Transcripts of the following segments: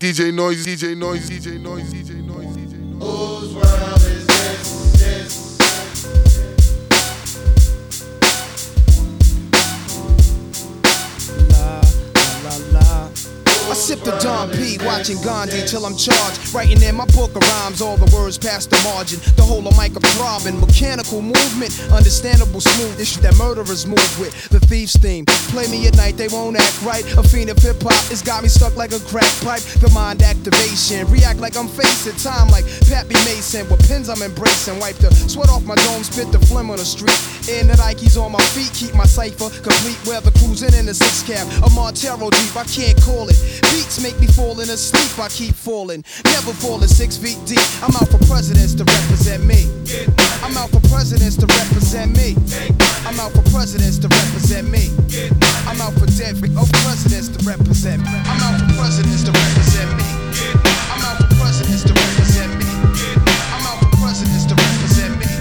DJ Noise, DJ Noise, DJ Noise, DJ Noise, DJ Noise. Sip the Don P, watching Gandhi till I'm charged. Writing in my book of rhymes, all the words past the margin. The whole of mic of throbbing, mechanical movement, understandable smooth. Issue that murderers move with. The thief's theme. Play me at night, they won't act right. A fiend of hip hop, it's got me stuck like a crack pipe. The mind activation, react like I'm facing time like Pappy Mason. With pins I'm embracing, wipe the sweat off my dome, spit the phlegm on the street. In the Nikes on my feet, keep my cipher complete. Weather cruising in the six cab, a Montero deep, I can't call it. Beats make me falling asleep, I keep falling. Never falling six feet deep. I'm out for presidents to represent me. I'm out for presidents to represent me. I'm out for presidents to represent me. I'm out for dead oh, presidents to represent me. I'm out for presidents to represent me. I'm out for presidents to represent me. I'm out for presidents to represent me.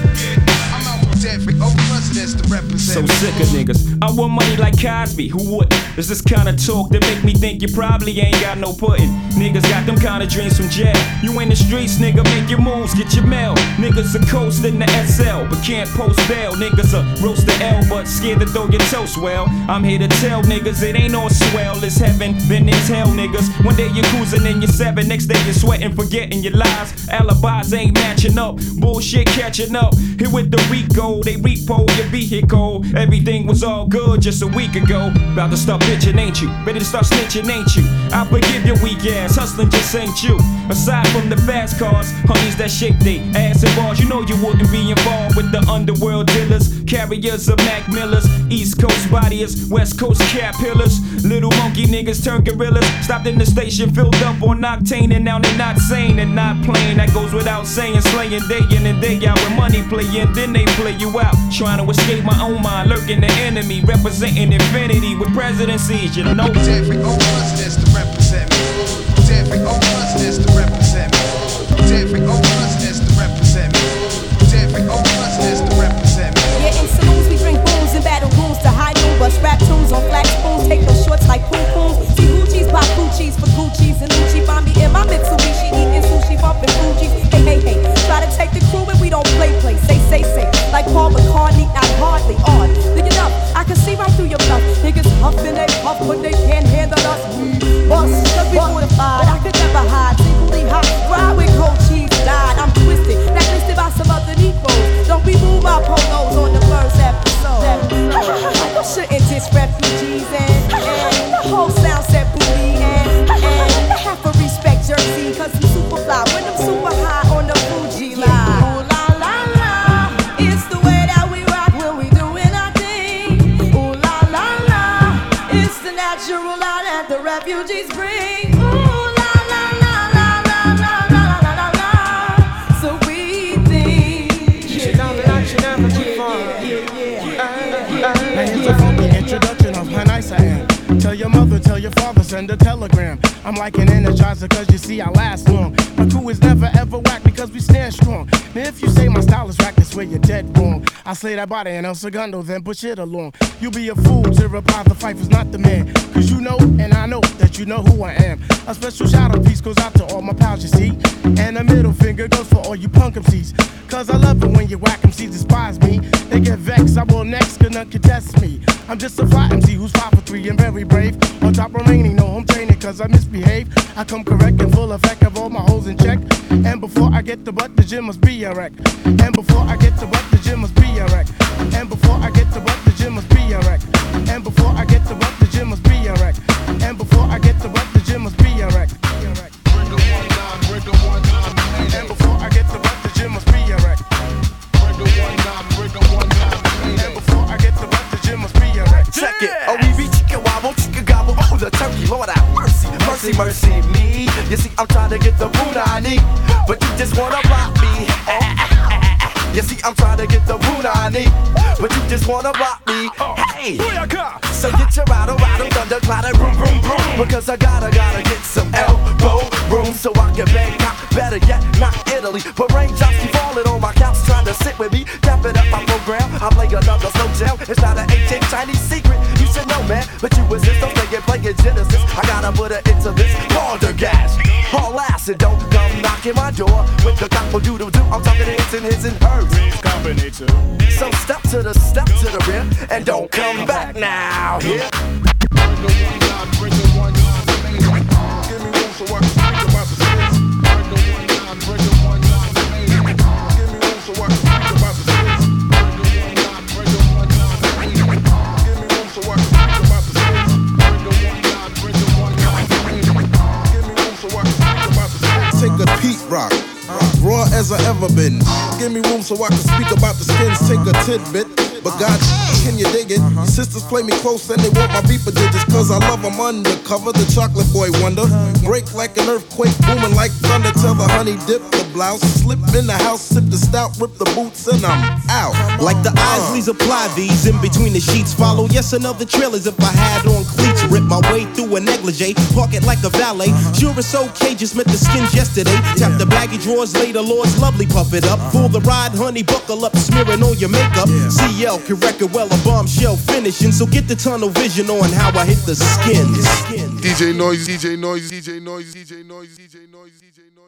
I'm out for dead oh, presidents to represent So sick of niggas. I want money like Cosby, who would? It's this kind of talk that make me think you probably ain't got no pudding. Niggas got them kind of dreams from jail. You in the streets, nigga, make your moves, get your mail. Niggas are coasting the SL, but can't post bail. Niggas are roast the L, but scared to throw your toast. Well, I'm here to tell niggas it ain't all swell. It's heaven, then it's hell, niggas. One day you're cruising in your seven, next day you're sweating, forgetting your lies. Alibis ain't matching up, bullshit catching up. Here with the Rico, they repo your vehicle. Everything was all good just a week ago. About to start bitching, ain't you? Ready to start snitching, ain't you? I forgive your weak ass, hustling just ain't you. Aside from the fast cars, honeys that shake they ass and balls, you know you wouldn't be involved with the underworld dealers, carriers of Mac Millers, East Coast bodyers, West Coast cap pillars. Little monkey niggas turn gorillas. Stopped in the station, filled up on octane, and now they're not sane and not playing. That goes without saying, slaying day in and day out with money playing, then they play you out. Trying to escape my own mind, lurking the enemy, representing infinity with presidencies, you know. Tell your father, send a telegram. I'm like an energizer cause you see I last long. My crew is never ever whack because we stand strong. Now if you say my style is whack, that's where you're dead wrong. I slay that body in El Segundo, then push it along. You'll be a fool to reply the fight not the man. Cause you know, and I know that you know who I am. A special shout out piece goes out to all my pals, you see. And a middle finger goes for all you punk MCs. Cause I love it when you whack MCs despise me. They get vexed, I will next, cause none can test me. I'm just a fly MC who's five for three and very brave. On top remaining, no home training, cause I misbehave. I come correct and full effect of all my holes in check. And before I get the butt, the gym must be a wreck. And before I get the butt, the gym must be a wreck. And before I get the butt, the gym must be a wreck. And before I get the butt, the gym must be a wreck. And before I get the butt, the gym must mercy, mercy, me. You see, I'm trying to get the food I need, but you just wanna block me. You see, I'm trying to get the food I need, but you just wanna block me. Hey, so get your rattle, rattle, thunder, clatter, boom, boom, boom. Because I gotta, gotta get some elbow room so I can bang out. Better yet, not Italy, but raindrops keep falling on my couch, trying to sit with me, dapping up my program. I play another slow jam. It's not an ancient Chinese secret. You should know, man, but you resist. Don't play it, play it Genesis. I gotta put it into this Baldergast. acid, don't come knocking my door with the gospel doodle doo. I'm talking his and his and hers. So step to the step to the rear and don't come back now. Yeah. Rock. Raw as I ever been. Give me room so I can speak about the skins. Take a tidbit. But God, can you dig it? Sisters play me close and they want my beeper digits. Love them undercover. The chocolate boy wonder. Break like an earthquake, booming like thunder. Tell the honey dip the blouse. Slip in the house, sip the stout, rip the boots, and I'm out. Like the Isleys uh. apply these in between the sheets. Follow yes another trail trailers if I had on cleats. Rip my way through a negligee, park it like a valet. Uh-huh. Sure it's okay, just met the skins yesterday. Tap the baggy drawers later, Lord's lovely, puff it up. Uh-huh. For the ride, honey, buckle up, smearing on your makeup. CL can it well, a bombshell finishing. So get the tunnel vision on how I hit the skins. DJ Noise, DJ Noise, DJ Noise, DJ Noise, DJ Noise, DJ Noise.